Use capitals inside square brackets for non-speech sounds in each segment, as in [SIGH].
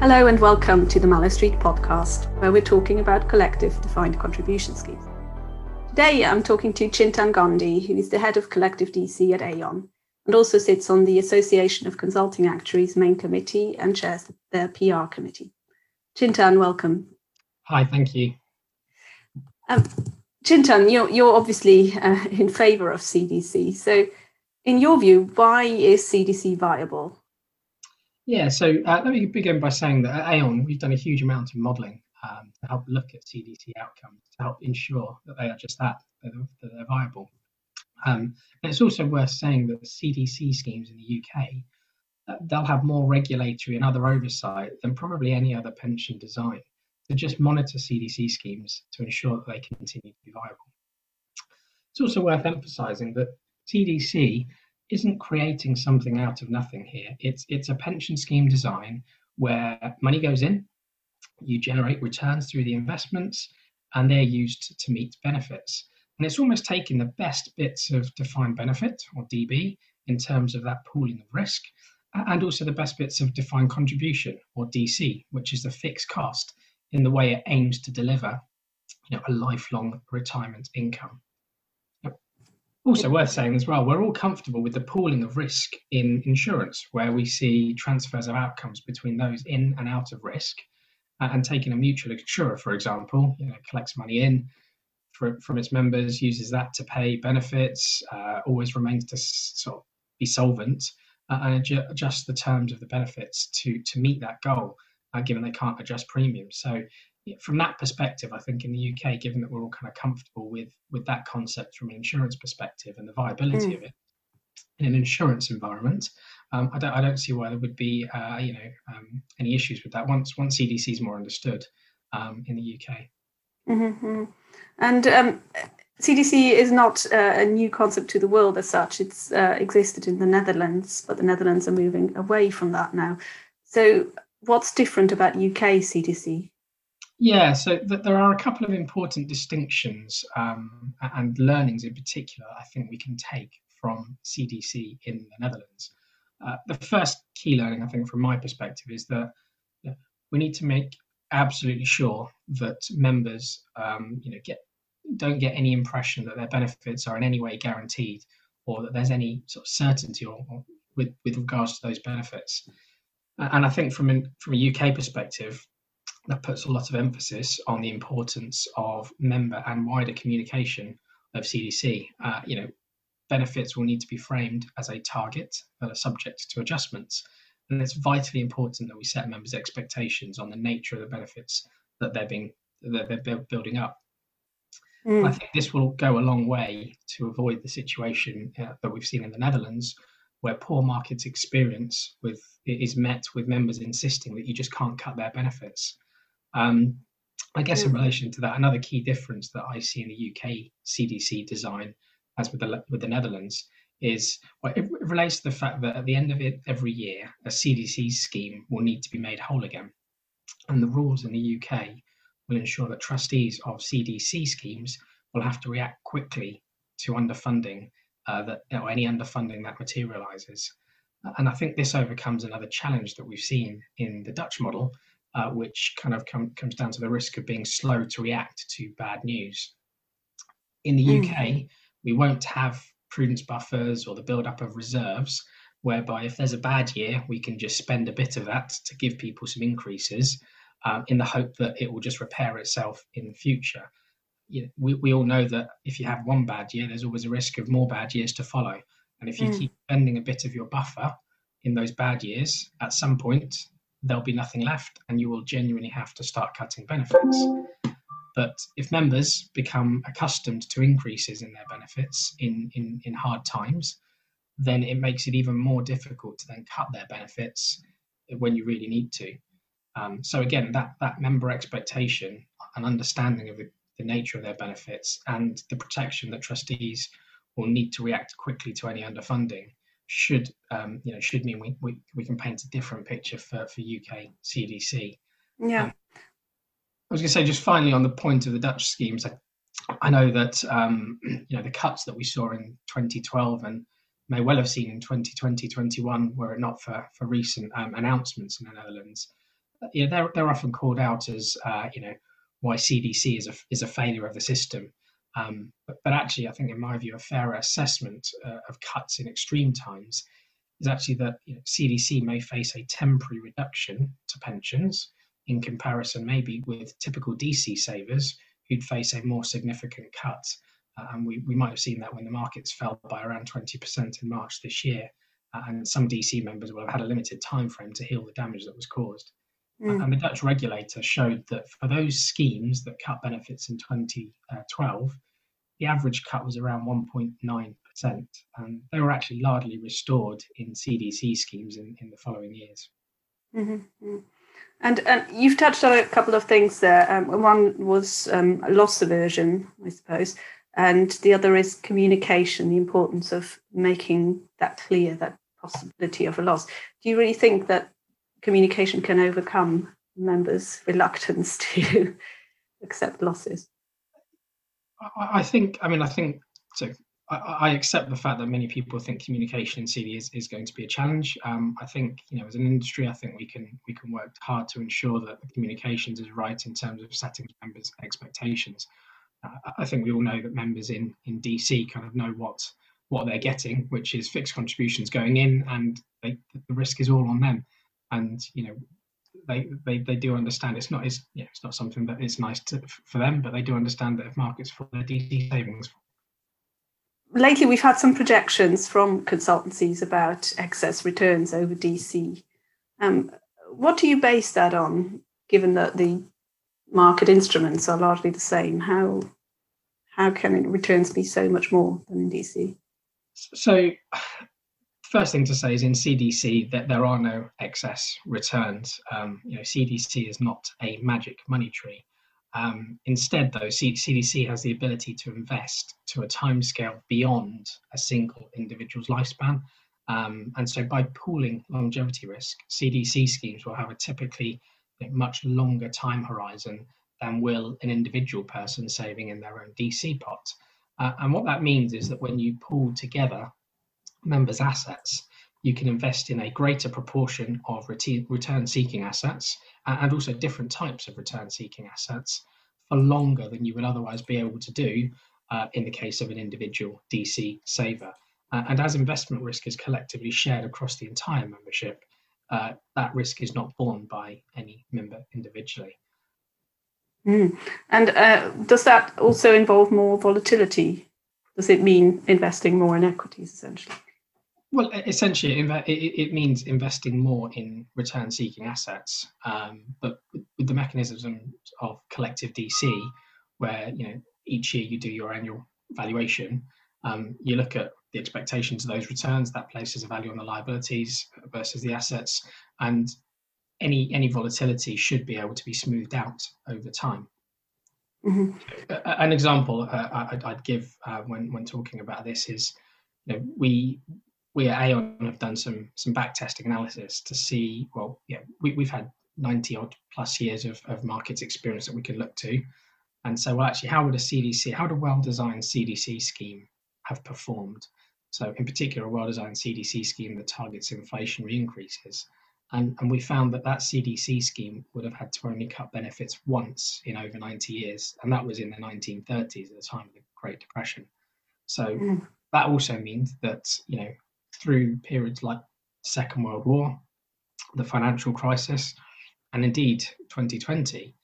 Hello and welcome to the mallowstreet podcast, where we're talking about collective defined contribution schemes. Today I'm talking to Chintan Gandhi, who is the head of collective DC at Aon and also sits on the Association of Consulting Actuaries main committee and chairs their PR committee. Chintan, welcome. Hi, thank you. Um, Chintan, you're, you're obviously uh, in favour of CDC. So, in your view, why is CDC viable? Yeah, so uh, let me begin by saying that at Aon, we've done a huge amount of modelling um, to help look at CDC outcomes, to help ensure that they are just that, that they're, that they're viable. Um, and it's also worth saying that the CDC schemes in the UK, uh, they'll have more regulatory and other oversight than probably any other pension design to just monitor CDC schemes to ensure that they continue to be viable. It's also worth emphasising that CDC isn't creating something out of nothing here. It's it's a pension scheme design where money goes in, you generate returns through the investments, and they're used to meet benefits. And it's almost taking the best bits of defined benefit or DB in terms of that pooling of risk, and also the best bits of defined contribution or DC, which is the fixed cost in the way it aims to deliver you know, a lifelong retirement income. Also worth saying as well, we're all comfortable with the pooling of risk in insurance, where we see transfers of outcomes between those in and out of risk, uh, and taking a mutual insurer, for example, you know, collects money in for, from its members, uses that to pay benefits, uh, always remains to sort of be solvent, uh, and adju- adjust the terms of the benefits to to meet that goal, uh, given they can't adjust premiums. So from that perspective, I think in the UK, given that we're all kind of comfortable with with that concept from an insurance perspective and the viability mm. of it in an insurance environment, um, I don't I don't see why there would be uh, you know um, any issues with that once once CDC is more understood um, in the UK. Mm-hmm. And CDC um, is not uh, a new concept to the world as such. It's uh, existed in the Netherlands, but the Netherlands are moving away from that now. So, what's different about UK CDC? Yeah, so th- there are a couple of important distinctions um, and learnings in particular I think we can take from CDC in the Netherlands. Uh, the first key learning, I think, from my perspective, is that you know, we need to make absolutely sure that members, um, you know, get don't get any impression that their benefits are in any way guaranteed, or that there's any sort of certainty or, or with with regards to those benefits. And I think from an, from a UK perspective, that puts a lot of emphasis on the importance of member and wider communication of CDC. Uh, you know, benefits will need to be framed as a target that are subject to adjustments. And it's vitally important that we set members' expectations on the nature of the benefits that they're being that they're building up. Mm. I think this will go a long way to avoid the situation uh, that we've seen in the Netherlands, where poor market experience with is met with members insisting that you just can't cut their benefits. Um, I guess in relation to that, another key difference that I see in the UK CDC design, as with the with the Netherlands, is well, it relates to the fact that at the end of it every year, a CDC scheme will need to be made whole again, and the rules in the UK will ensure that trustees of CDC schemes will have to react quickly to underfunding uh, that or any underfunding that materialises. And I think this overcomes another challenge that we've seen in the Dutch model, uh, which kind of com- comes down to the risk of being slow to react to bad news. In the mm. UK, we won't have prudence buffers or the build-up of reserves, whereby if there's a bad year, we can just spend a bit of that to give people some increases um, in the hope that it will just repair itself in the future. You know, we, we all know that if you have one bad year, there's always a risk of more bad years to follow. And if you mm. keep spending a bit of your buffer in those bad years, at some point there'll be nothing left and you will genuinely have to start cutting benefits. But if members become accustomed to increases in their benefits in, in, in hard times, then it makes it even more difficult to then cut their benefits when you really need to. Um, so again, that that member expectation and understanding of the, the nature of their benefits and the protection that trustees will need to react quickly to any underfunding should um, you know should mean we, we, we can paint a different picture for, for UK CDC. Yeah. Um, I was going to say just finally on the point of the Dutch schemes, I, I know that um, [CLEARS THROAT] you know the cuts that we saw in 2012 and may well have seen in 2020 21 were it not for for recent um, announcements in the Netherlands. yeah, they're they're often called out as uh, you know why CDC is a is a failure of the system. Um, but, but, actually, I think in my view, a fairer assessment uh, of cuts in extreme times is actually that you know, CDC may face a temporary reduction to pensions in comparison, maybe with typical DC savers who'd face a more significant cut. Uh, and we, we might have seen that when the markets fell by around 20% in March this year. Uh, and some DC members will have had a limited time frame to heal the damage that was caused. Mm. And the Dutch regulator showed that for those schemes that cut benefits in 2012, the average cut was around 1.9%. And they were actually largely restored in CDC schemes in, in the following years. Mm-hmm. mm-hmm. And, and you've touched on a couple of things there. Um, one was um, loss aversion, I suppose, and the other is communication, the importance of making that clear, that possibility of a loss. Do you really think that communication can overcome members' reluctance to [LAUGHS] accept losses? I think. I mean, I think so. I, accept the fact that many people think communication in CD is, is going to be a challenge. Um, I think, you know, as an industry, I think we can we can work hard to ensure that the communications is right in terms of setting members' expectations. Uh, I think we all know that members in in DC kind of know what what they're getting, which is fixed contributions going in, and they, the risk is all on them and you know they, they they do understand it's not it's yeah it's not something that is nice to, for them, but they do understand that if markets fall, their DC savings. Lately, we've had some projections from consultancies about excess returns over DC. Um, what do you base that on, given that the market instruments are largely the same? How how can returns be so much more than in DC? So first thing to say is in CDC that there are no excess returns. Um, you know, CDC is not a magic money tree. Um, instead, though, C- CDC has the ability to invest to a timescale beyond a single individual's lifespan. Um, and so, by pooling longevity risk, CDC schemes will have a typically much longer time horizon than will an individual person saving in their own DC pot. Uh, and what that means is that when you pool together members' assets, you can invest in a greater proportion of return seeking assets and also different types of return seeking assets for longer than you would otherwise be able to do uh, in the case of an individual DC saver. Uh, and as investment risk is collectively shared across the entire membership, uh, that risk is not borne by any member individually. Mm. And uh, does that also involve more volatility? Does it mean investing more in equities essentially? Well, essentially, it, means investing more in return-seeking assets, um, but with the mechanisms of collective DC, where you know each year you do your annual valuation, um, you look at the expectations of those returns, that places a value on the liabilities versus the assets, and any any volatility should be able to be smoothed out over time. Mm-hmm. An example uh, I'd, I'd, give uh, when when talking about this is, you know, we we at Aon have done some some back testing analysis to see. Well, yeah, we, we've had 90 odd plus years of, of markets experience that we can look to. And so, well, actually, how would a CDC, how would a well-designed CDC scheme have performed? So, in particular, a well-designed CDC scheme that targets inflationary increases. And, and we found that that CDC scheme would have had to only cut benefits once in over 90 years, and that was in the 1930s at the time of the Great Depression. So mm. that also means that you know through periods like Second World War, the financial crisis, and indeed 2020,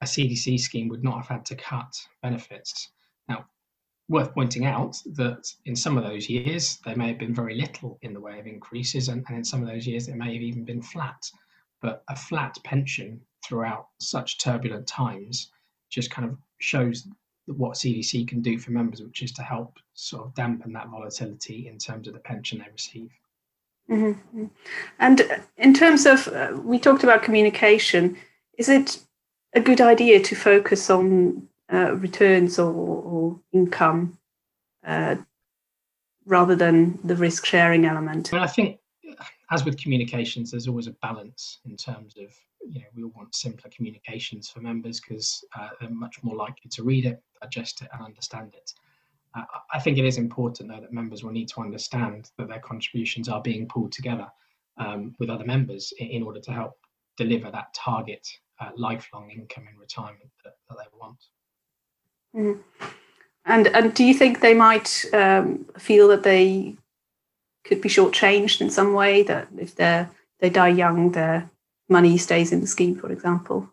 a CDC scheme would not have had to cut benefits. Now, worth pointing out that in some of those years, there may have been very little in the way of increases, and, and in some of those years, it may have even been flat. But a flat pension throughout such turbulent times just kind of shows what CDC can do for members, which is to help sort of dampen that volatility in terms of the pension they receive. Mm-hmm. And in terms of, uh, we talked about communication. Is it a good idea to focus on uh, returns or, or income uh, rather than the risk sharing element? I think, as with communications, there's always a balance in terms of you know we all want simpler communications for members because uh, they're much more likely to read it, digest it, and understand it. Uh, I think it is important though that members will need to understand that their contributions are being pulled together um, with other members in, in, order to help deliver that target uh, lifelong income in retirement that, that they want. Mm. And and do you think they might um, feel that they could be shortchanged in some way? That if they they die young, their money stays in the scheme, for example.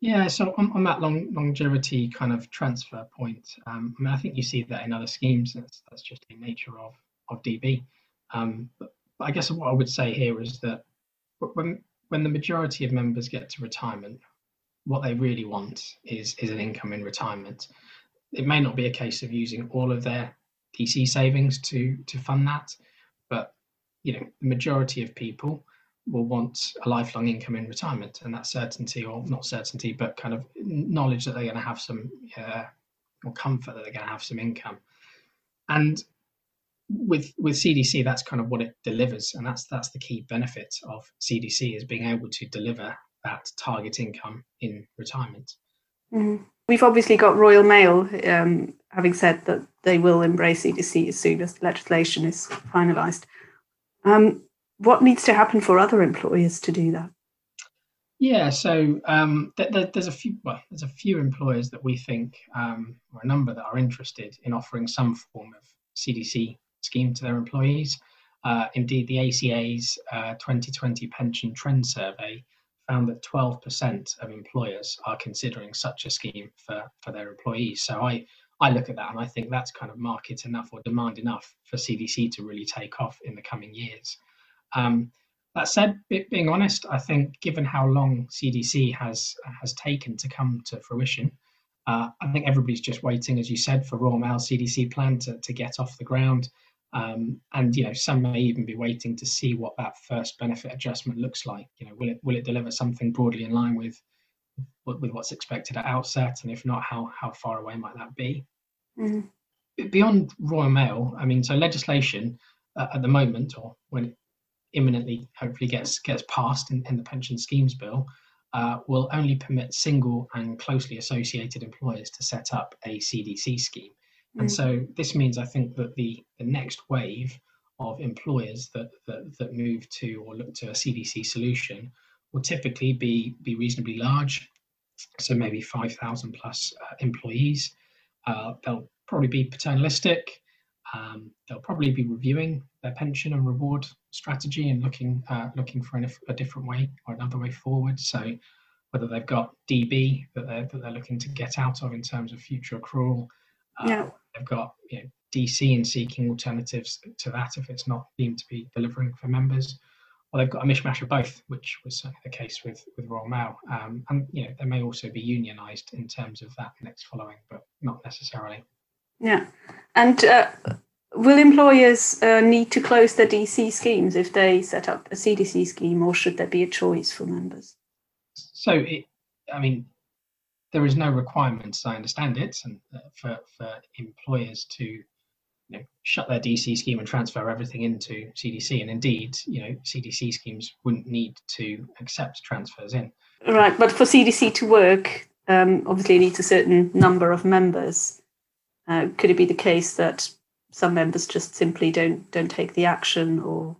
Yeah, so on, on that long longevity kind of transfer point, um, I mean, I think you see that in other schemes. That's that's just the nature of of DB. Um, but, but I guess what I would say here is that when when the majority of members get to retirement, what they really want is is an income in retirement. It may not be a case of using all of their DC savings to to fund that, but you know the majority of people will want a lifelong income in retirement, and that certainty, or not certainty, but kind of knowledge that they're going to have some uh, or comfort that they're going to have some income. And with with CDC, that's kind of what it delivers, and that's that's the key benefit of CDC is being able to deliver that target income in retirement. Mm-hmm. We've obviously got Royal Mail um, having said that they will embrace CDC as soon as legislation is finalised. Um, what needs to happen for other employers to do that? Yeah, so um, th- th- there's a few. Well, there's a few employers that we think, um, or a number that are interested in offering some form of CDC scheme to their employees. Uh, indeed, the ACA's uh, 2020 pension trend survey found that 12% of employers are considering such a scheme for, for their employees. So I, I look at that and I think that's kind of market enough or demand enough for CDC to really take off in the coming years. Um, that said, being honest, I think given how long CDC has has taken to come to fruition, uh, I think everybody's just waiting, as you said, for Royal Mail CDC plan to, to get off the ground. Um, and you know, some may even be waiting to see what that first benefit adjustment looks like. You know, will it will it deliver something broadly in line with with what's expected at outset, and if not, how how far away might that be? Mm-hmm. Beyond Royal Mail, I mean, so legislation uh, at the moment, or when it imminently hopefully gets gets passed in, in the pension schemes bill, uh, will only permit single and closely associated employers to set up a CDC scheme. And mm. so this means I think that the, the next wave of employers that, that, that move to or look to a CDC solution will typically be, be reasonably large. So maybe 5,000 plus uh, employees. Uh, they'll probably be paternalistic. Um, they'll probably be reviewing their pension and reward strategy and looking uh, looking for an, a different way or another way forward. So whether they've got DB that they're, that they're looking to get out of in terms of future accrual, yeah. Uh, they've got you know, DC and seeking alternatives to that if it's not deemed to be delivering for members. Or they've got a mishmash of both, which was certainly the case with, with Royal Mail. Um, and you know, they may also be unionised in terms of that next following, but not necessarily. Yeah. And uh, will employers uh, need to close their DC schemes if they set up a CDC scheme, or should there be a choice for members? So, it, I mean, there is no requirement, as I understand it, and uh, for for employers to you know, shut their DC scheme and transfer everything into CDC. And indeed, you know, CDC schemes wouldn't need to accept transfers in. Right, but for CDC to work, um, obviously it needs a certain number of members. Uh, could it be the case that some members just simply don't don't take the action, or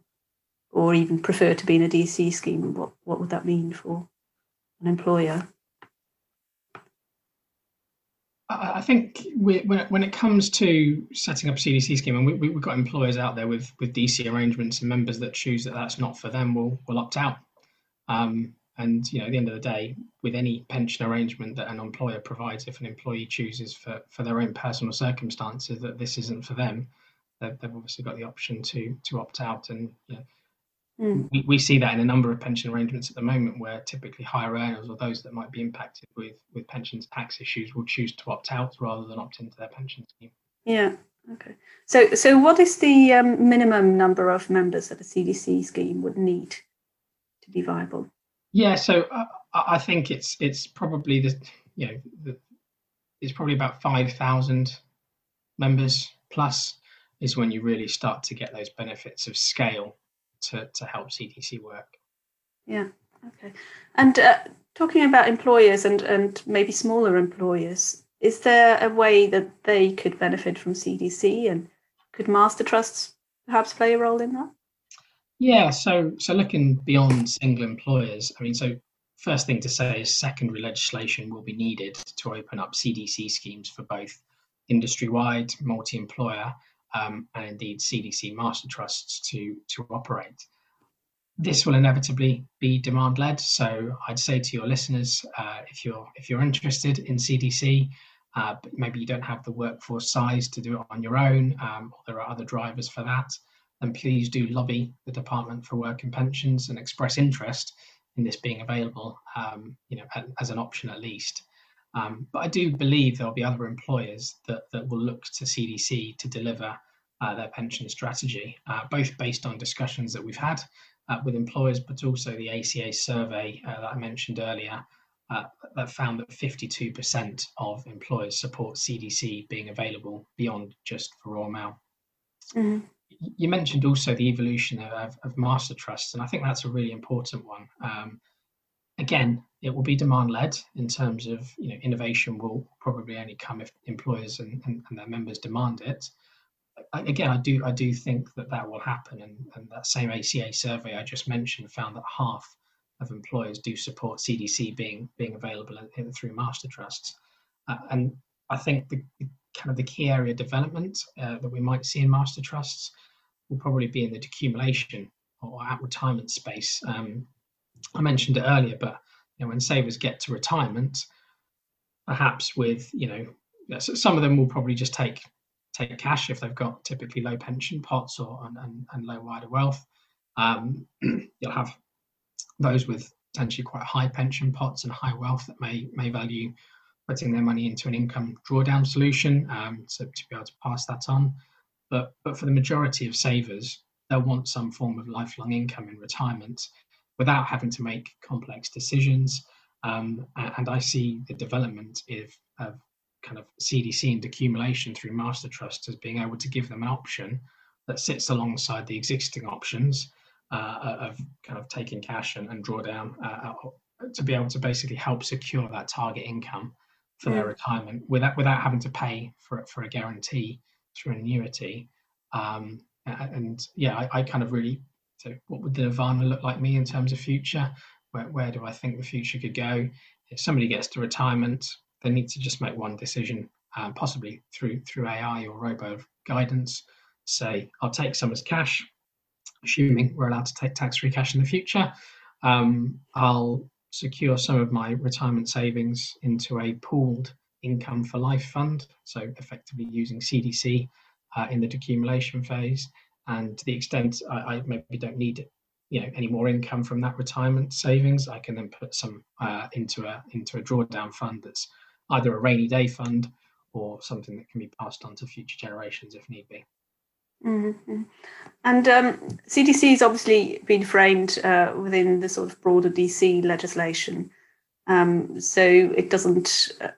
or even prefer to be in a DC scheme? What what would that mean for an employer? I think we, when, when it comes to setting up a CDC scheme, and we, we, have got employers out there with, with DC arrangements and members that choose that that's not for them will, will opt out. Um, and you know, at the end of the day, with any pension arrangement that an employer provides, if an employee chooses for, for their own personal circumstances that this isn't for them, they've, they've obviously got the option to to opt out. And you know, Mm. We, we see that in a number of pension arrangements at the moment where typically higher earners or those that might be impacted with, with pensions tax issues will choose to opt out rather than opt into their pension scheme. Yeah. Okay. So, so what is the um, minimum number of members that a CDC scheme would need to be viable? Yeah. So uh, I think it's it's probably the you know the, it's probably about five thousand members plus is when you really start to get those benefits of scale to, to help CDC work. Yeah, okay. And uh, talking about employers and, and maybe smaller employers, is there a way that they could benefit from CDC and could master trusts perhaps play a role in that? Yeah, so so looking beyond single employers, I mean, so first thing to say is secondary legislation will be needed to open up CDC schemes for both industry-wide, multi-employer, um, and indeed CDC master trusts to to operate. This will inevitably be demand-led. So I'd say to your listeners, uh, if you're if you're interested in CDC, uh, but maybe you don't have the workforce size to do it on your own, um, or there are other drivers for that, then please do lobby the Department for Work and Pensions and express interest in this being available, um, you know, as an option at least. Um, but I do believe there'll be other employers that, that will look to CDC to deliver uh, their pension strategy, uh, both based on discussions that we've had uh, with employers, but also the ACA survey uh, that I mentioned earlier uh, that found that 52% of employers support CDC being available beyond just for Royal Mail. Mm-hmm. You mentioned also the evolution of, of, master trusts, and I think that's a really important one. Um, again, it will be demand led in terms of you know innovation will probably only come if employers and, and, and their members demand it. again, I do I do think that that will happen, and, and that same ACA survey I just mentioned found that half of employers do support CDC being being available in, in, through master trusts. Uh, and I think the, the, kind of the key area development uh, that we might see in master trusts will probably be in the decumulation or at retirement space. Um, I mentioned it earlier, but you know, when savers get to retirement, perhaps with you know some of them will probably just take take cash if they've got typically low pension pots or and, and, and low wider wealth. Um, [CLEARS THROAT] you'll have those with potentially quite high pension pots and high wealth that may may value putting their money into an income drawdown solution um, to, to be able to pass that on. But but for the majority of savers, they'll want some form of lifelong income in retirement without having to make complex decisions. Um, and I see the development of, of kind of CDC and accumulation through master trust as being able to give them an option that sits alongside the existing options uh, of kind of taking cash and, and drawdown uh, uh, to be able to basically help secure that target income for their mm. retirement without without having to pay for for a guarantee through an annuity. Um, and yeah, I, I, kind of really so what would the nirvana look like me in terms of future? Where where do I think the future could go? If somebody gets to retirement, they need to just make one decision, um, possibly through through AI or robo guidance. Say, I'll take some as cash, assuming we're allowed to take tax-free cash in the future. Um, I'll secure some of my retirement savings into a pooled income for life fund, so effectively using CDC uh, in the decumulation phase. And to the extent I, I, maybe don't need you know any more income from that retirement savings, I can then put some uh, into a into a drawdown fund that's either a rainy day fund or something that can be passed on to future generations if need be. Mm-hmm. And um, CDC has obviously been framed uh, within the sort of broader DC legislation, um, so it doesn't uh,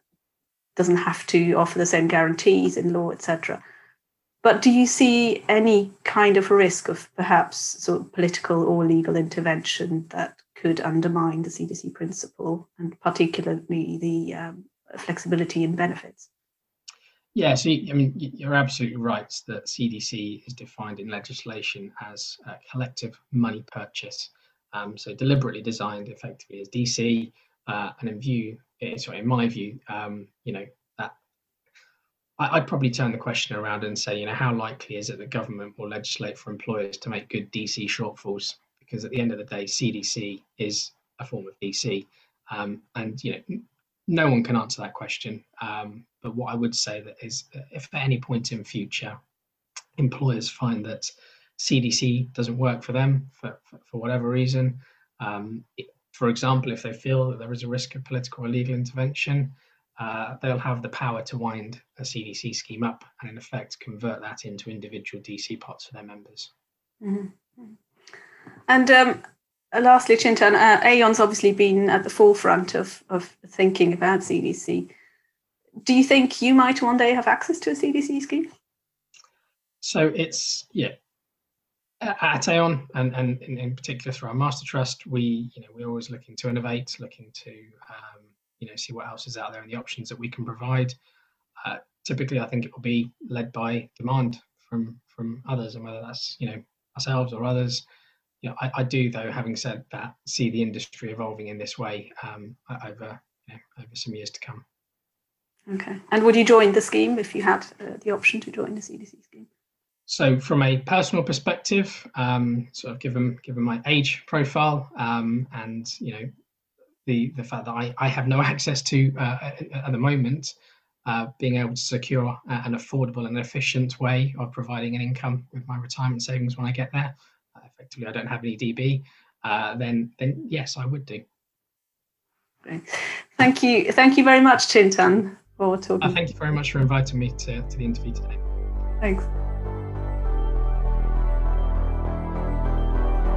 doesn't have to offer the same guarantees in law, etc. But do you see any kind of risk of perhaps sort of political or legal intervention that could undermine the CDC principle, and particularly the um, flexibility in benefits? Yeah, so I mean, you're absolutely right that CDC is defined in legislation as a collective money purchase. Um, so deliberately designed effectively as DC, uh, and in view, sorry, in my view, um, you know, that I, would probably turn the question around and say, you know, how likely is it that government will legislate for employers to make good DC shortfalls? Because at the end of the day, CDC is a form of DC, um, and you know, no one can answer that question. Um, but what I would say that is, if at any point in future employers find that CDC doesn't work for them for, for, for whatever reason, um, for example, if they feel that there is a risk of political or legal intervention, uh, they'll have the power to wind a CDC scheme up and, in effect, convert that into individual DC pots for their members. Mm-hmm. And um, uh, lastly, Chintan, uh, Aon's obviously been at the forefront of, of thinking about CDC. Do you think you might one day have access to a CDC scheme? So it's yeah, at Aon and, and in, particular through our master trust, we you know we're always looking to innovate, looking to um, you know see what else is out there and the options that we can provide. Uh, typically, I think it will be led by demand from from others, and whether that's you know ourselves or others you know, I, I, do though, having said that, see the industry evolving in this way um, over you know, over some years to come. Okay. And would you join the scheme if you had uh, the option to join the CDC scheme? So, from a personal perspective, um, sort of given given my age profile um, and you know the the fact that I, I have no [LAUGHS] access to uh, at the moment, uh, being able to secure an affordable and efficient way of providing an income with my retirement savings when I get there, uh, effectively I don't have any DB, uh, then then yes, I would do. Great. Thank you, thank you very much, Chintan, for talking. Uh, thank you very much for inviting me to, to the interview today. Thanks.